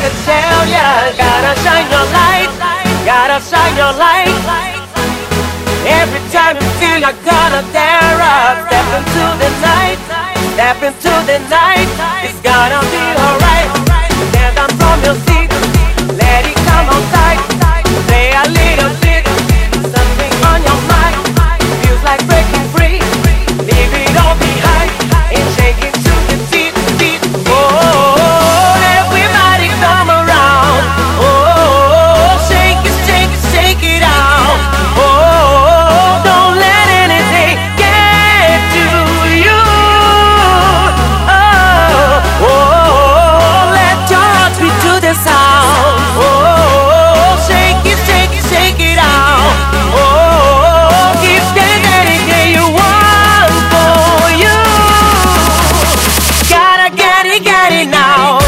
could tell ya. Gotta shine your light, gotta shine your light. Every time you feel you're gonna dare up Step into the night, step into the night. Now.